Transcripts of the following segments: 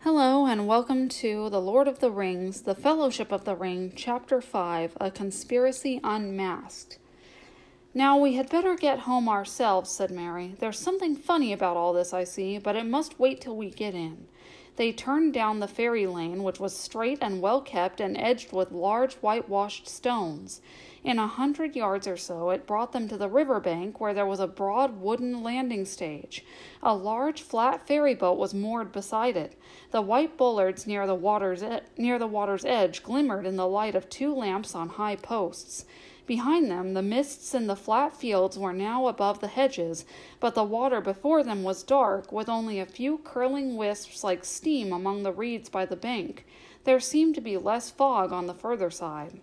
Hello, and welcome to The Lord of the Rings, The Fellowship of the Ring, Chapter 5 A Conspiracy Unmasked. Now we had better get home ourselves, said Merry. There's something funny about all this, I see, but it must wait till we get in. They turned down the ferry lane, which was straight and well kept and edged with large whitewashed stones. In a hundred yards or so, it brought them to the river bank, where there was a broad wooden landing stage. A large flat ferry boat was moored beside it. The white bullards near the water's e- near the water's edge glimmered in the light of two lamps on high posts. Behind them, the mists in the flat fields were now above the hedges, but the water before them was dark, with only a few curling wisps like steam among the reeds by the bank. There seemed to be less fog on the further side.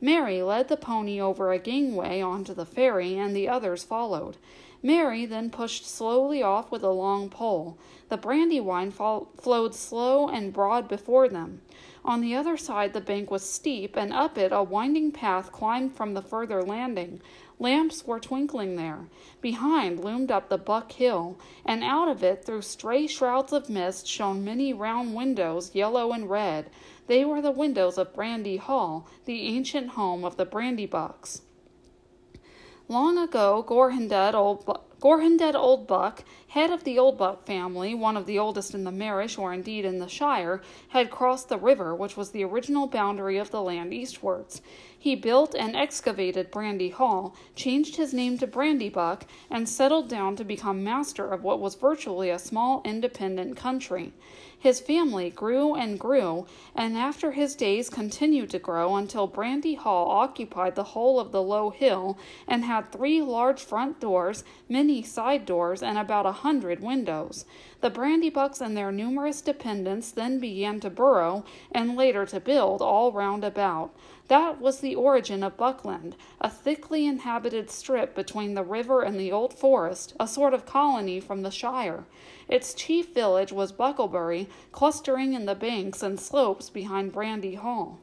Merry led the pony over a gangway onto the ferry, and the others followed. Merry then pushed slowly off with a long pole. The Brandywine fo- flowed slow and broad before them. On the other side, the bank was steep, and up it a winding path climbed from the further landing. Lamps were twinkling there. Behind loomed up the Buck Hill, and out of it, through stray shrouds of mist, shone many round windows, yellow and red. They were the windows of Brandy Hall, the ancient home of the Brandybucks. Long ago, Gorhendad old, Bu- Gorhendad Oldbuck, head of the Oldbuck family, one of the oldest in the Marish or indeed in the Shire, had crossed the river, which was the original boundary of the land eastwards. He built and excavated Brandy Hall, changed his name to Brandybuck, and settled down to become master of what was virtually a small independent country. His family grew and grew, and after his days continued to grow until Brandy Hall occupied the whole of the low hill and had three large front doors, many side doors, and about a hundred windows. The Brandybucks and their numerous dependents then began to burrow and later to build all round about. That was the origin of Buckland, a thickly inhabited strip between the river and the old forest, a sort of colony from the Shire. Its chief village was Bucklebury, clustering in the banks and slopes behind Brandy Hall.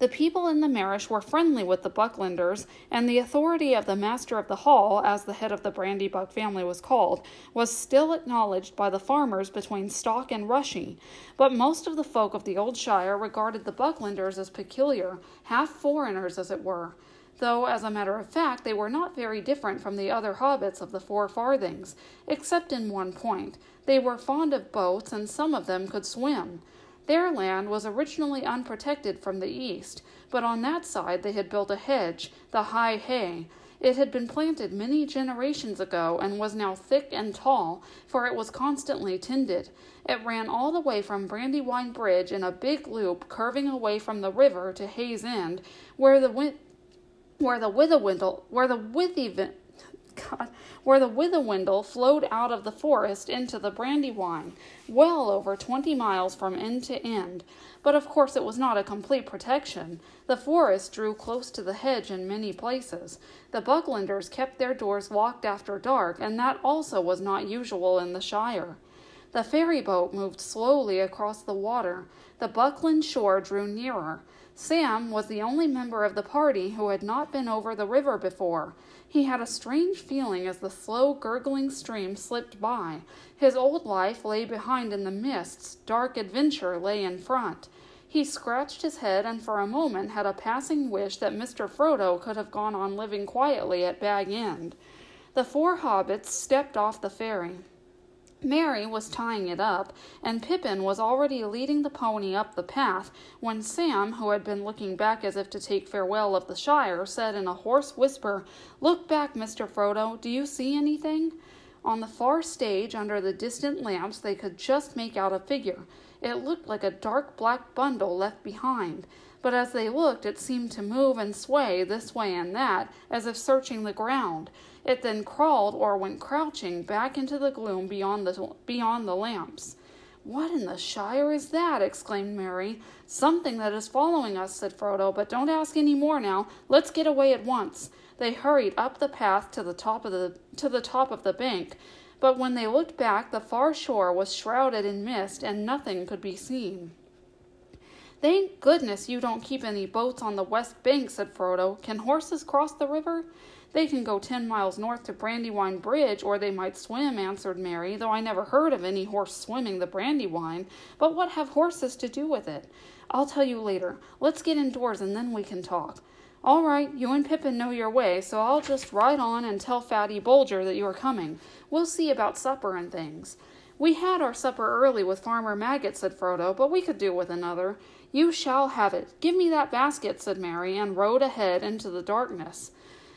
The people in the Marish were friendly with the Bucklanders, and the authority of the master of the hall, as the head of the Brandybuck family was called, was still acknowledged by the farmers between Stock and Rushy. But most of the folk of the old shire regarded the Bucklanders as peculiar, half foreigners, as it were though as a matter of fact they were not very different from the other hobbits of the Four Farthings, except in one point they were fond of boats and some of them could swim. Their land was originally unprotected from the east, but on that side they had built a hedge, the High Hay. It had been planted many generations ago and was now thick and tall, for it was constantly tended. It ran all the way from Brandywine Bridge in a big loop curving away from the river to Haysend, where the where the Withywindle, where the Withy, God, where the Withywindle flowed out of the forest into the Brandywine, well over twenty miles from end to end. But of course it was not a complete protection. The forest drew close to the hedge in many places. The Bucklanders kept their doors locked after dark, and that also was not usual in the Shire. The ferry boat moved slowly across the water. The Buckland shore drew nearer. Sam was the only member of the party who had not been over the river before. He had a strange feeling as the slow, gurgling stream slipped by. His old life lay behind in the mists, dark adventure lay in front. He scratched his head and for a moment had a passing wish that Mr. Frodo could have gone on living quietly at Bag End. The four hobbits stepped off the ferry. Merry was tying it up, and Pippin was already leading the pony up the path when Sam, who had been looking back as if to take farewell of the Shire, said in a hoarse whisper, Look back, Mr. Frodo. Do you see anything? On the far stage, under the distant lamps, they could just make out a figure. It looked like a dark black bundle left behind, but as they looked, it seemed to move and sway this way and that, as if searching the ground. It then crawled or went crouching back into the gloom beyond the beyond the lamps. What in the Shire is that? exclaimed Merry. Something that is following us, said Frodo, but don't ask any more now. Let's get away at once. They hurried up the path to the top of the to the top of the bank, but when they looked back, the far shore was shrouded in mist and nothing could be seen. Thank goodness you don't keep any boats on the west bank, said Frodo. Can horses cross the river? They can go ten miles north to Brandywine Bridge, or they might swim, answered Merry, though I never heard of any horse swimming the Brandywine. But what have horses to do with it? I'll tell you later. Let's get indoors and then we can talk. All right, you and Pippin know your way, so I'll just ride on and tell Fatty Bolger that you are coming. We'll see about supper and things. We had our supper early with Farmer Maggot, said Frodo, but we could do with another. You shall have it. Give me that basket, said Merry, and rode ahead into the darkness.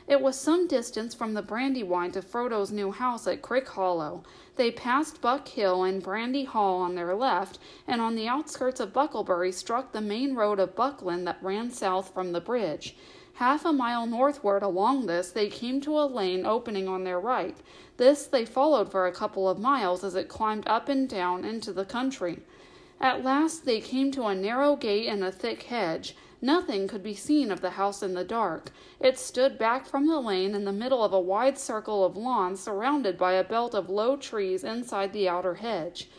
It was some distance from the Brandywine to Frodo's new house at Crickhollow. They passed Buck Hill and Brandy Hall on their left, and on the outskirts of Bucklebury struck the main road of Buckland that ran south from the bridge. Half a mile northward along this, they came to a lane opening on their right. This they followed for a couple of miles as it climbed up and down into the country. At last they came to a narrow gate in a thick hedge. Nothing could be seen of the house in the dark. It stood back from the lane in the middle of a wide circle of lawn surrounded by a belt of low trees inside the outer hedge.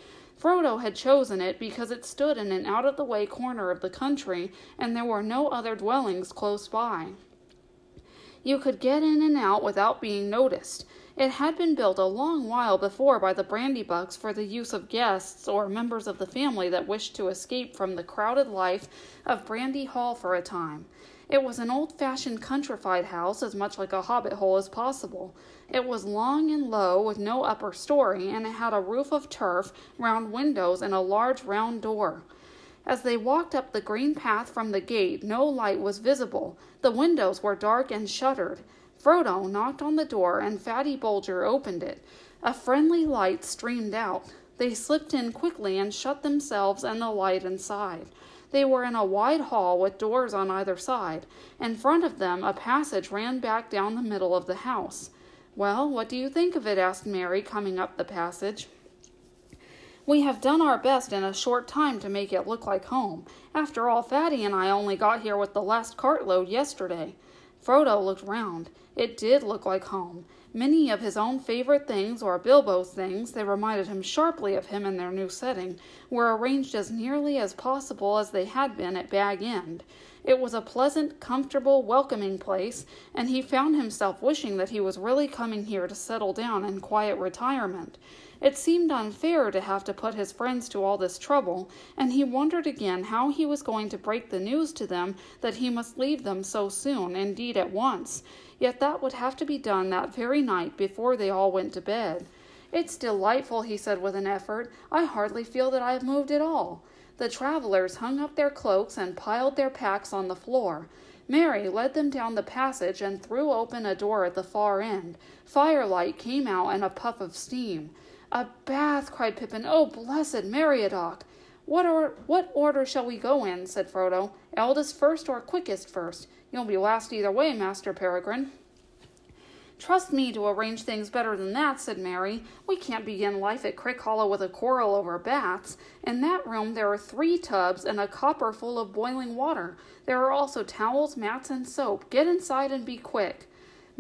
Frodo had chosen it because it stood in an out of the way corner of the country and there were no other dwellings close by. You could get in and out without being noticed. It had been built a long while before by the Brandybucks for the use of guests or members of the family that wished to escape from the crowded life of Brandy Hall for a time. It was an old fashioned countrified house, as much like a hobbit hole as possible. It was long and low, with no upper story, and it had a roof of turf, round windows, and a large round door. As they walked up the green path from the gate, no light was visible. The windows were dark and shuttered. Frodo knocked on the door, and Fatty Bolger opened it. A friendly light streamed out. They slipped in quickly and shut themselves and the light inside. They were in a wide hall with doors on either side. In front of them, a passage ran back down the middle of the house. Well, what do you think of it? asked Merry, coming up the passage. We have done our best in a short time to make it look like home. After all, Fatty and I only got here with the last cartload yesterday. Frodo looked round. It did look like home. Many of his own favorite things, or Bilbo's things, they reminded him sharply of him in their new setting, were arranged as nearly as possible as they had been at Bag End. It was a pleasant, comfortable, welcoming place, and he found himself wishing that he was really coming here to settle down in quiet retirement. It seemed unfair to have to put his friends to all this trouble, and he wondered again how he was going to break the news to them that he must leave them so soon, indeed at once. Yet that would have to be done that very night before they all went to bed. It's delightful, he said with an effort. I hardly feel that I have moved at all. The travelers hung up their cloaks and piled their packs on the floor. Merry led them down the passage and threw open a door at the far end. Firelight came out and a puff of steam. A bath, cried Pippin. Oh, blessed Meriadoc! What, or- what order shall we go in? said Frodo. Eldest first or quickest first? You'll be last either way, Master Peregrine. Trust me to arrange things better than that, said Merry. We can't begin life at Crickhollow with a quarrel over baths. In that room there are three tubs and a copper full of boiling water. There are also towels, mats, and soap. Get inside and be quick.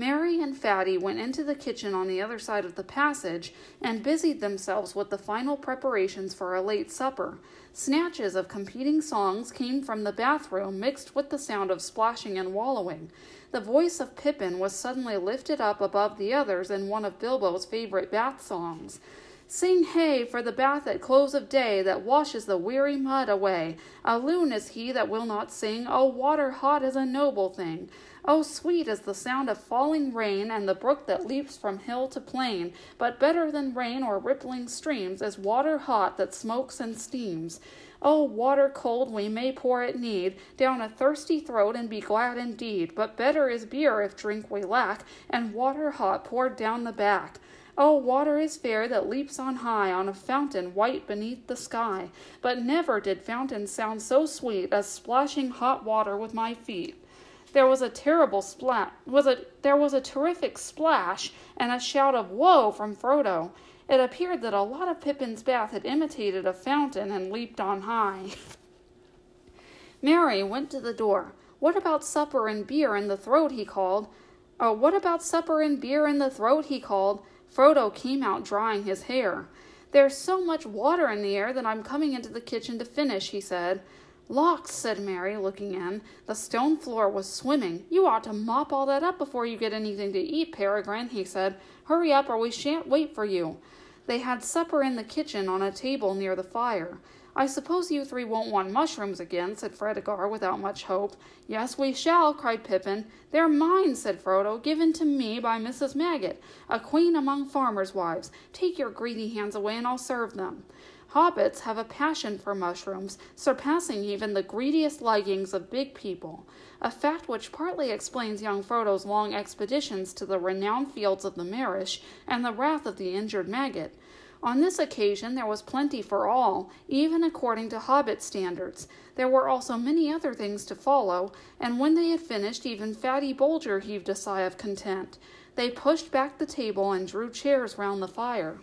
Merry and Fatty went into the kitchen on the other side of the passage and busied themselves with the final preparations for a late supper. Snatches of competing songs came from the bathroom, mixed with the sound of splashing and wallowing. The voice of Pippin was suddenly lifted up above the others in one of Bilbo's favorite bath songs. Sing hey for the bath at close of day that washes the weary mud away. A loon is he that will not sing. Oh, water hot is a noble thing. Oh, sweet is the sound of falling rain and the brook that leaps from hill to plain. But better than rain or rippling streams is water hot that smokes and steams. Oh, water cold we may pour at need down a thirsty throat and be glad indeed. But better is beer if drink we lack, and water hot poured down the back. Oh, water is fair that leaps on high on a fountain white beneath the sky. But never did fountain sound so sweet as splashing hot water with my feet. There was a terrible splat. Was a there was a terrific splash and a shout of "Whoa!" from Frodo. It appeared that a lot of Pippin's bath had imitated a fountain and leaped on high. Merry went to the door. What about supper and beer in the throat? he called. Oh, what about supper and beer in the throat? he called. Frodo came out drying his hair. There's so much water in the air that I'm coming into the kitchen to finish, he said. Lawks, said Merry, looking in. The stone floor was swimming. You ought to mop all that up before you get anything to eat, Peregrine, he said. Hurry up, or we shan't wait for you. They had supper in the kitchen on a table near the fire. I suppose you three won't want mushrooms again, said Fredegar without much hope. Yes, we shall, cried Pippin. They're mine, said Frodo, given to me by Mrs. Maggot, a queen among farmers' wives. Take your greedy hands away, and I'll serve them. Hobbits have a passion for mushrooms, surpassing even the greediest likings of big people, a fact which partly explains young Frodo's long expeditions to the renowned fields of the Marish and the wrath of the injured Maggot. On this occasion there was plenty for all, even according to Hobbit standards. There were also many other things to follow, and when they had finished, even Fatty Bolger heaved a sigh of content. They pushed back the table and drew chairs round the fire.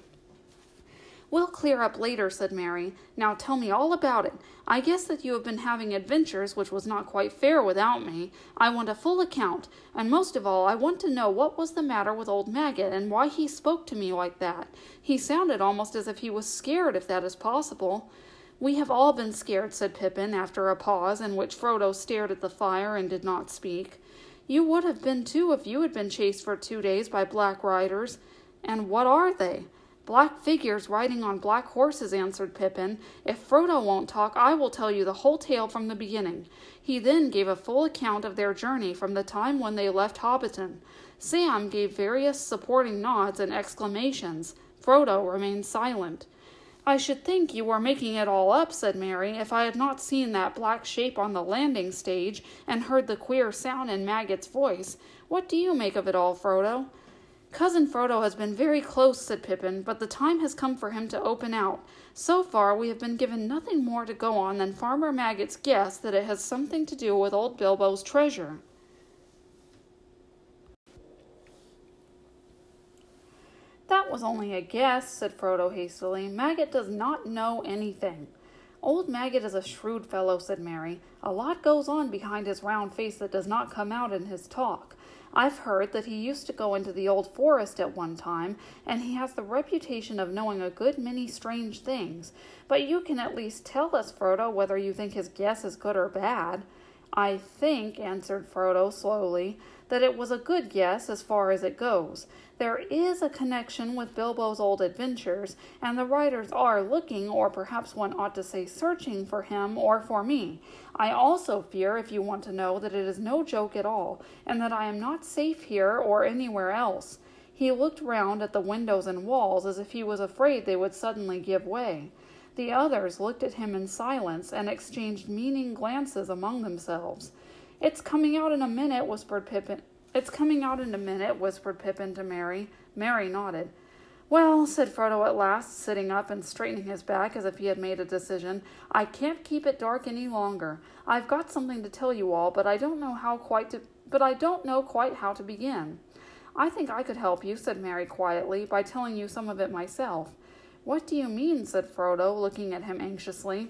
We'll clear up later, said Merry. Now tell me all about it. I guess that you have been having adventures which was not quite fair without me. I want a full account, and most of all, I want to know what was the matter with old Maggot and why he spoke to me like that. He sounded almost as if he was scared, if that is possible. We have all been scared, said Pippin, after a pause in which Frodo stared at the fire and did not speak. You would have been too if you had been chased for two days by black riders. And what are they? Black figures riding on black horses, answered Pippin. If Frodo won't talk, I will tell you the whole tale from the beginning. He then gave a full account of their journey from the time when they left Hobbiton. Sam gave various supporting nods and exclamations. Frodo remained silent. I should think you were making it all up, said Merry, if I had not seen that black shape on the landing stage and heard the queer sound in Maggot's voice. What do you make of it all, Frodo? Cousin Frodo has been very close, said Pippin, but the time has come for him to open out. So far, we have been given nothing more to go on than Farmer Maggot's guess that it has something to do with old Bilbo's treasure. That was only a guess, said Frodo hastily. Maggot does not know anything. Old Maggot is a shrewd fellow, said Merry. A lot goes on behind his round face that does not come out in his talk. I've heard that he used to go into the old forest at one time, and he has the reputation of knowing a good many strange things. But you can at least tell us, Frodo, whether you think his guess is good or bad. I think, answered Frodo slowly, that it was a good guess as far as it goes. There is a connection with Bilbo's old adventures, and the riders are looking, or perhaps one ought to say searching, for him or for me. I also fear, if you want to know, that it is no joke at all, and that I am not safe here or anywhere else. He looked round at the windows and walls as if he was afraid they would suddenly give way. The others looked at him in silence and exchanged meaning glances among themselves. It's coming out in a minute, whispered Pippin. It's coming out in a minute, whispered Pippin to Merry. Merry nodded. Well, said Frodo at last, sitting up and straightening his back as if he had made a decision, I can't keep it dark any longer. I've got something to tell you all, but I don't know how quite to but I don't know quite how to begin. I think I could help you, said Merry quietly, by telling you some of it myself. What do you mean? said Frodo, looking at him anxiously.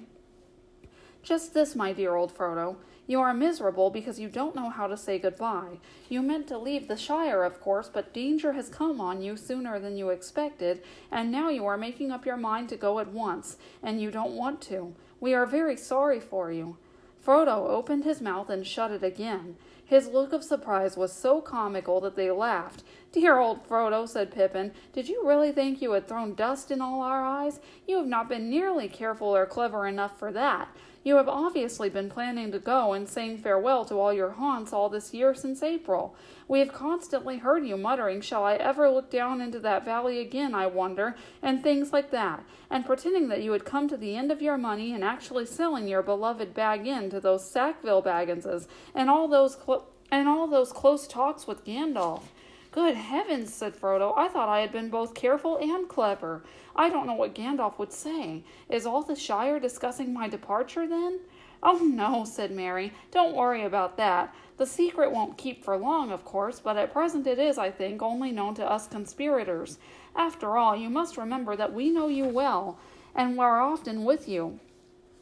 Just this, my dear old Frodo. You are miserable because you don't know how to say goodbye. You meant to leave the Shire, of course, but danger has come on you sooner than you expected, and now you are making up your mind to go at once, and you don't want to. We are very sorry for you. Frodo opened his mouth and shut it again. His look of surprise was so comical that they laughed. Dear old Frodo, said Pippin, did you really think you had thrown dust in all our eyes? You have not been nearly careful or clever enough for that. You have obviously been planning to go and saying farewell to all your haunts all this year since April. We have constantly heard you muttering, Shall I ever look down into that valley again, I wonder, and things like that, and pretending that you had come to the end of your money and actually selling your beloved Bag End to those Sackville Bagginses, and all those cl- and all those close talks with Gandalf. Good heavens, said Frodo. I thought I had been both careful and clever. I don't know what Gandalf would say. Is all the Shire discussing my departure then? Oh, no, said Merry. Don't worry about that. The secret won't keep for long, of course, but at present it is, I think, only known to us conspirators. After all, you must remember that we know you well, and we're often with you.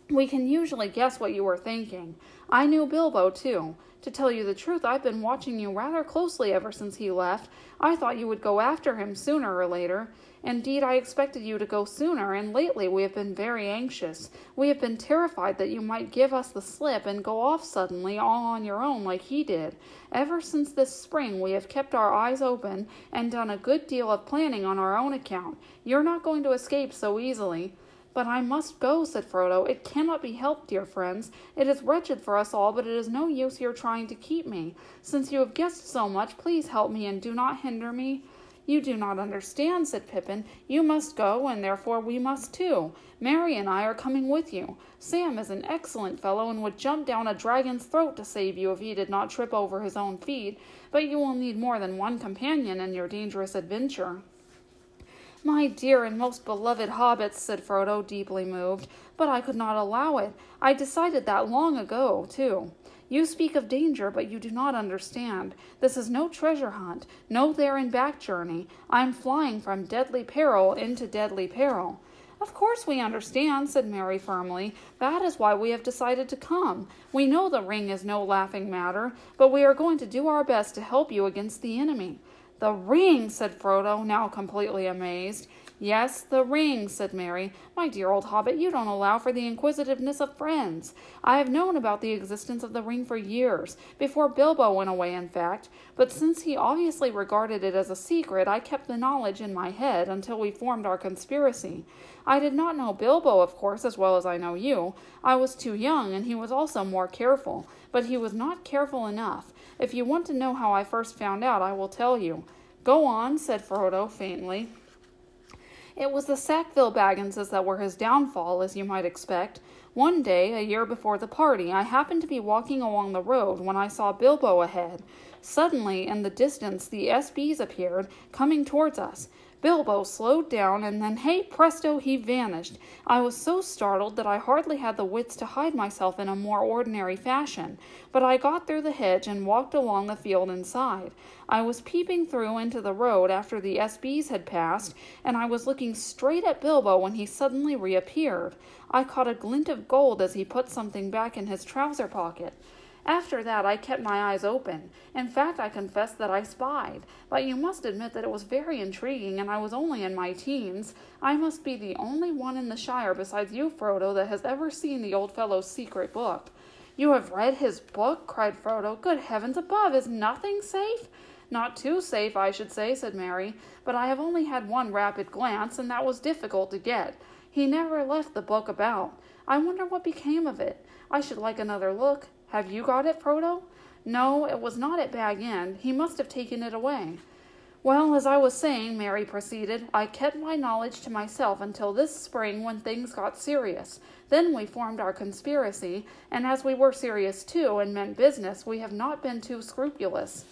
We can usually guess what you are thinking. I knew Bilbo, too. To tell you the truth, I've been watching you rather closely ever since he left. I thought you would go after him sooner or later. Indeed, I expected you to go sooner, and lately we have been very anxious. We have been terrified that you might give us the slip and go off suddenly all on your own like he did. Ever since this spring, we have kept our eyes open and done a good deal of planning on our own account. You're not going to escape so easily. But I must go, said Frodo. It cannot be helped, dear friends. It is wretched for us all, but it is no use your trying to keep me. Since you have guessed so much, please help me and do not hinder me. You do not understand, said Pippin. You must go, and therefore we must too. Merry and I are coming with you. Sam is an excellent fellow and would jump down a dragon's throat to save you if he did not trip over his own feet, but you will need more than one companion in your dangerous adventure. My dear and most beloved hobbits, said Frodo, deeply moved, but I could not allow it. I decided that long ago, too. You speak of danger, but you do not understand. This is no treasure hunt, no there and back journey. I am flying from deadly peril into deadly peril. Of course we understand, said Merry firmly. That is why we have decided to come. We know the ring is no laughing matter, but we are going to do our best to help you against the enemy. The ring, said Frodo, now completely amazed. Yes, the ring, said Merry. My dear old hobbit, you don't allow for the inquisitiveness of friends. I have known about the existence of the ring for years, before Bilbo went away, in fact, but since he obviously regarded it as a secret, I kept the knowledge in my head until we formed our conspiracy. I did not know Bilbo, of course, as well as I know you. I was too young, and he was also more careful, but he was not careful enough. If you want to know how I first found out, I will tell you. Go on, said Frodo faintly. It was the Sackville Bagginses that were his downfall, as you might expect. One day, a year before the party, I happened to be walking along the road when I saw Bilbo ahead. Suddenly, in the distance, the SBs appeared, coming towards us. Bilbo slowed down, and then, hey presto, he vanished. I was so startled that I hardly had the wits to hide myself in a more ordinary fashion, but I got through the hedge and walked along the field inside. I was peeping through into the road after the SBs had passed, and I was looking straight at Bilbo when he suddenly reappeared. I caught a glint of gold as he put something back in his trouser pocket. After that, I kept my eyes open. In fact, I confess that I spied. But you must admit that it was very intriguing, and I was only in my teens. I must be the only one in the Shire besides you, Frodo, that has ever seen the old fellow's secret book. You have read his book? cried Frodo. Good heavens above, is nothing safe? Not too safe, I should say, said Merry, but I have only had one rapid glance, and that was difficult to get. He never left the book about. I wonder what became of it. I should like another look. Have you got it, Frodo? No, it was not at Bag End. He must have taken it away. Well, as I was saying, Merry proceeded, I kept my knowledge to myself until this spring when things got serious. Then we formed our conspiracy, and as we were serious too and meant business, we have not been too scrupulous.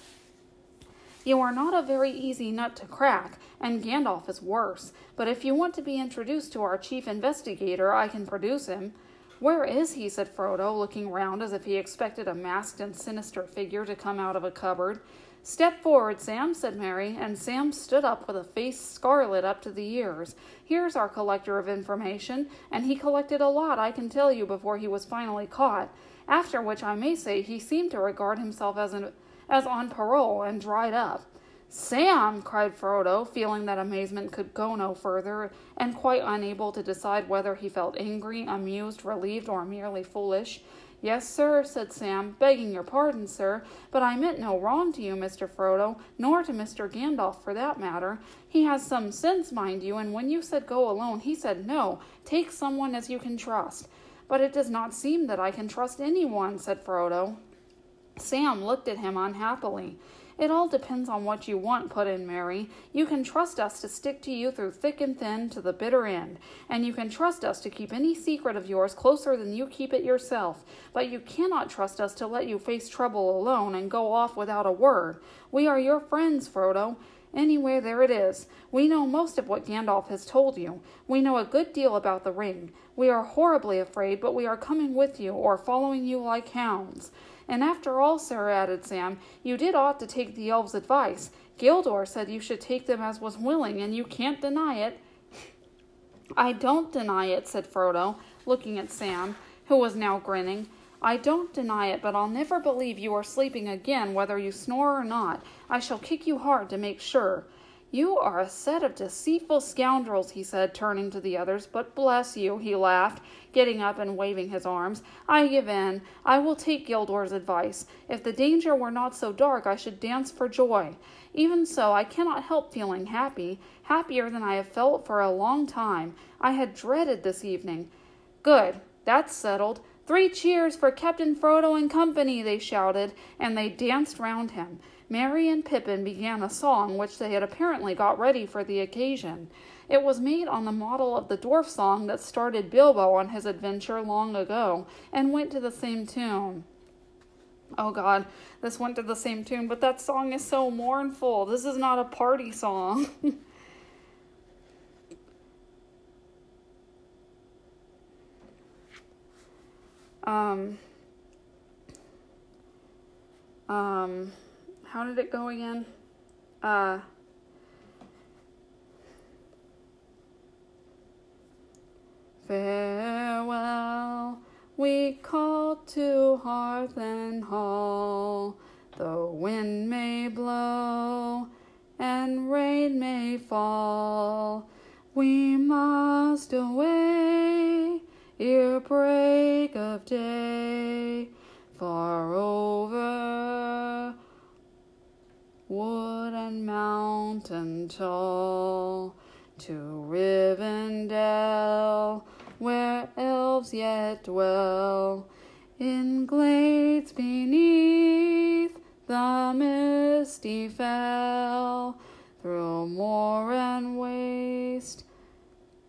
You are not a very easy nut to crack, and Gandalf is worse, but if you want to be introduced to our chief investigator, I can produce him. Where is he? said Frodo, looking round as if he expected a masked and sinister figure to come out of a cupboard. Step forward, Sam, said Merry, and Sam stood up with a face scarlet up to the ears. Here's our collector of information, and he collected a lot, I can tell you, before he was finally caught. After which I may say he seemed to regard himself as an as on parole and dried up. Sam! cried Frodo, feeling that amazement could go no further, and quite unable to decide whether he felt angry, amused, relieved, or merely foolish. Yes, sir, said Sam, begging your pardon, sir, but I meant no wrong to you, Mr. Frodo, nor to Mr. Gandalf for that matter. He has some sense, mind you, and when you said go alone, he said no, take someone as you can trust. But it does not seem that I can trust anyone, said Frodo. Sam looked at him unhappily. It all depends on what you want, put in Merry. You can trust us to stick to you through thick and thin to the bitter end, and you can trust us to keep any secret of yours closer than you keep it yourself. But you cannot trust us to let you face trouble alone and go off without a word. We are your friends, Frodo. Anyway, there it is. We know most of what Gandalf has told you. We know a good deal about the ring. We are horribly afraid, but we are coming with you, or following you like hounds. And after all, sir, added Sam, you did ought to take the elves' advice. Gildor said you should take them as was willing, and you can't deny it. I don't deny it, said Frodo, looking at Sam, who was now grinning. I don't deny it, but I'll never believe you are sleeping again, whether you snore or not. I shall kick you hard to make sure. You are a set of deceitful scoundrels, he said, turning to the others. But bless you, he laughed, getting up and waving his arms. I give in. I will take Gildor's advice. If the danger were not so dark, I should dance for joy. Even so, I cannot help feeling happy, happier than I have felt for a long time. I had dreaded this evening. Good, that's settled. Three cheers for Captain Frodo and company, they shouted, and they danced round him. Merry and Pippin began a song which they had apparently got ready for the occasion. It was made on the model of the dwarf song that started Bilbo on his adventure long ago, and went to the same tune. Oh god, this went to the same tune, but that song is so mournful. This is not a party song. um um how did it go again? Uh, Farewell, we call to hearth and hall. The wind may blow and rain may fall. We must away ere break of day, far over wood and mountain tall, to Rivendell, where elves yet dwell, in glades beneath the misty fell, through moor and waste,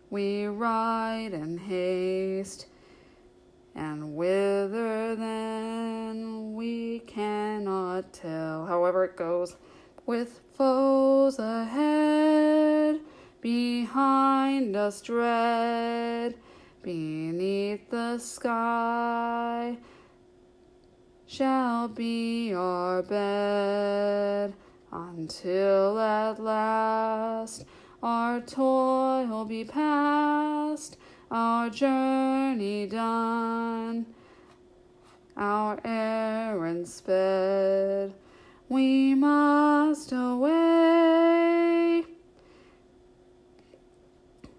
we ride in haste. And whither then we cannot tell. However, it goes with foes ahead, behind us dread, beneath the sky shall be our bed until at last our toil be past, our journey done, our errand sped we must away.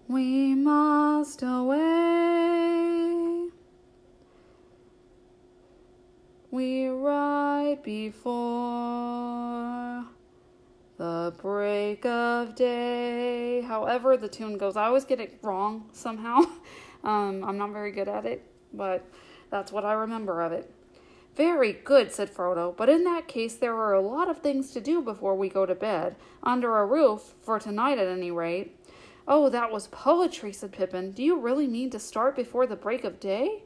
We must away. We ride before the break of day. However, the tune goes, I always get it wrong somehow. um, I'm not very good at it, but that's what I remember of it. Very good, said Frodo, but in that case there are a lot of things to do before we go to bed. Under a roof, for tonight at any rate. Oh, that was poetry, said Pippin. Do you really mean to start before the break of day?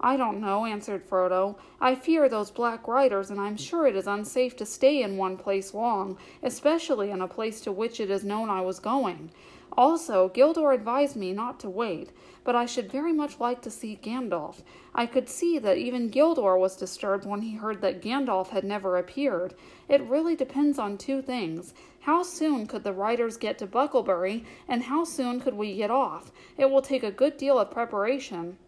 I don't know, answered Frodo. I fear those black riders, and I'm sure it is unsafe to stay in one place long, especially in a place to which it is known I was going. Also, Gildor advised me not to wait, but I should very much like to see Gandalf. I could see that even Gildor was disturbed when he heard that Gandalf had never appeared. It really depends on two things. How soon could the riders get to Bucklebury, and how soon could we get off? It will take a good deal of preparation.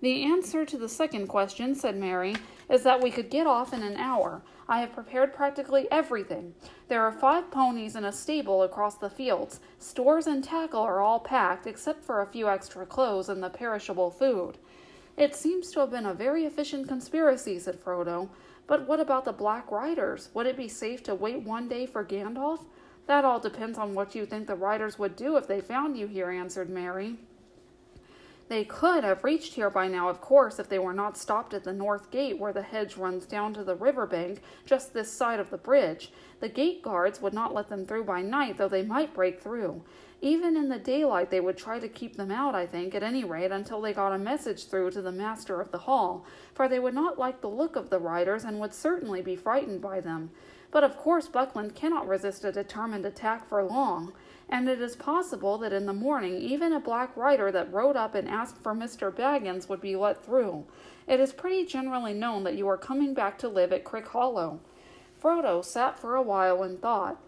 The answer to the second question, said Merry, is that we could get off in an hour. I have prepared practically everything. There are five ponies in a stable across the fields. Stores and tackle are all packed, except for a few extra clothes and the perishable food. It seems to have been a very efficient conspiracy, said Frodo. But what about the Black Riders? Would it be safe to wait one day for Gandalf? That all depends on what you think the riders would do if they found you here, answered Merry. They could have reached here by now, of course, if they were not stopped at the north gate where the hedge runs down to the river bank, just this side of the bridge. The gate guards would not let them through by night, though they might break through. Even in the daylight, they would try to keep them out, I think, at any rate, until they got a message through to the master of the hall, for they would not like the look of the riders and would certainly be frightened by them. But of course, Buckland cannot resist a determined attack for long and it is possible that in the morning even a black rider that rode up and asked for Mr. Baggins would be let through. It is pretty generally known that you are coming back to live at Crickhollow. Frodo sat for a while and thought.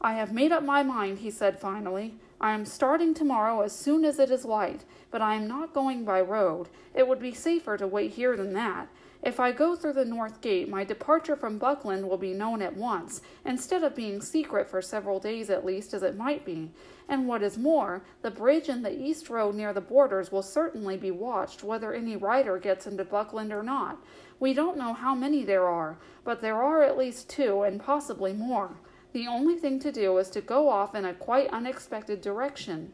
I have made up my mind, he said finally. I am starting tomorrow as soon as it is light, but I am not going by road. It would be safer to wait here than that. If I go through the north gate, my departure from Buckland will be known at once, instead of being secret for several days at least, as it might be. And what is more, the bridge and the east road near the borders will certainly be watched, whether any rider gets into Buckland or not. We don't know how many there are, but there are at least two, and possibly more. The only thing to do is to go off in a quite unexpected direction.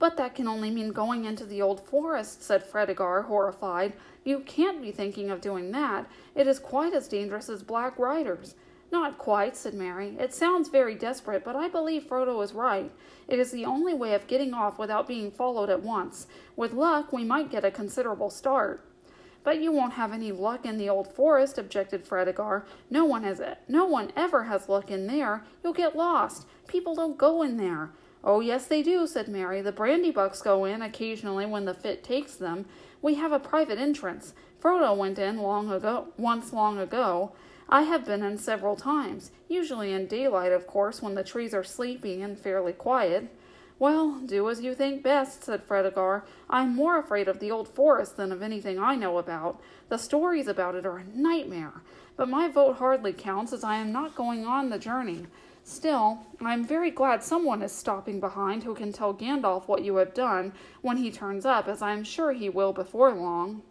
But that can only mean going into the old forest, said Fredegar, horrified. You can't be thinking of doing that. It is quite as dangerous as black riders. Not quite, said Merry. It sounds very desperate, but I believe Frodo is right. It is the only way of getting off without being followed at once. With luck, we might get a considerable start. But you won't have any luck in the old forest, objected Fredegar. No one has it no one ever has luck in there. You'll get lost. People don't go in there. Oh, yes, they do, said Merry. The Brandybucks go in occasionally when the fit takes them. We have a private entrance. Frodo went in long ago, once long ago. I have been in several times, usually in daylight, of course, when the trees are sleeping and fairly quiet. Well, do as you think best, said Fredegar. I'm more afraid of the old forest than of anything I know about. The stories about it are a nightmare. But my vote hardly counts, as I am not going on the journey. Still, I am very glad someone is stopping behind who can tell Gandalf what you have done when he turns up, as I am sure he will before long.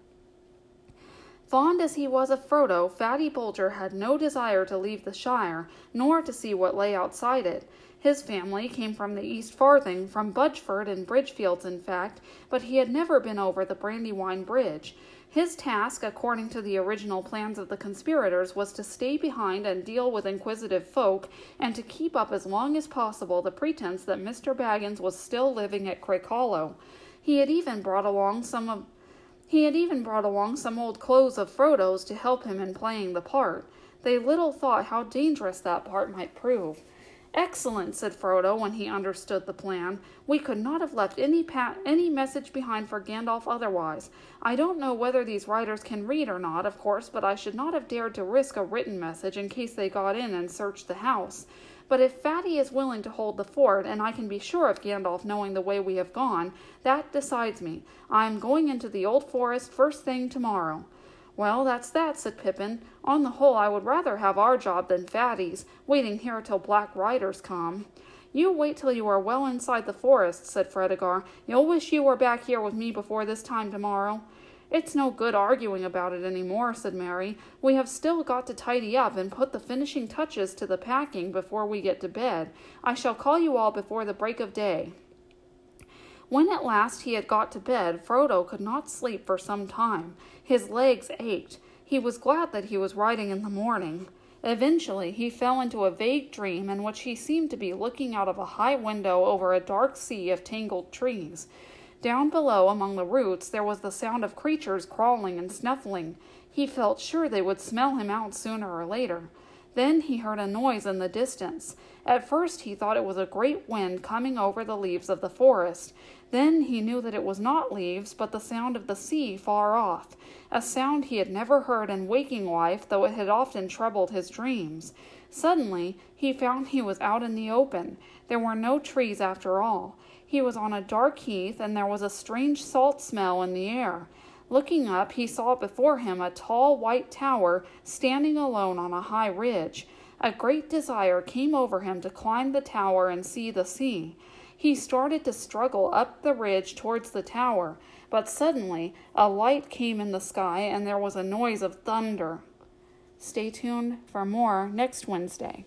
Fond as he was of Frodo, Fatty Bolger had no desire to leave the Shire, nor to see what lay outside it. His family came from the East Farthing, from Budgeford and Bridgefields, in fact, but he had never been over the Brandywine Bridge. His task, according to the original plans of the conspirators, was to stay behind and deal with inquisitive folk, and to keep up as long as possible the pretense that Mr. Baggins was still living at Crickhollow. He had even brought along some of he had even brought along some old clothes of Frodo's to help him in playing the part. They little thought how dangerous that part might prove. Excellent, said Frodo when he understood the plan. We could not have left any pa- any message behind for Gandalf otherwise. I don't know whether these riders can read or not, of course, but I should not have dared to risk a written message in case they got in and searched the house. But if Fatty is willing to hold the fort, and I can be sure of Gandalf knowing the way we have gone, that decides me. I am going into the old forest first thing tomorrow. Well, that's that, said Pippin. On the whole, I would rather have our job than Fatty's, waiting here till Black Riders come. You wait till you are well inside the forest, said Fredegar. You'll wish you were back here with me before this time tomorrow. It's no good arguing about it any more, said Merry. We have still got to tidy up and put the finishing touches to the packing before we get to bed. I shall call you all before the break of day. When at last he had got to bed, Frodo could not sleep for some time. His legs ached. He was glad that he was riding in the morning. Eventually, he fell into a vague dream in which he seemed to be looking out of a high window over a dark sea of tangled trees. Down below, among the roots, there was the sound of creatures crawling and snuffling. He felt sure they would smell him out sooner or later. Then he heard a noise in the distance. At first he thought it was a great wind coming over the leaves of the forest. Then he knew that it was not leaves, but the sound of the sea far off, a sound he had never heard in waking life, though it had often troubled his dreams. Suddenly he found he was out in the open. There were no trees after all. He was on a dark heath, and there was a strange salt smell in the air. Looking up, he saw before him a tall white tower standing alone on a high ridge. A great desire came over him to climb the tower and see the sea. He started to struggle up the ridge towards the tower, but suddenly a light came in the sky and there was a noise of thunder. Stay tuned for more next Wednesday.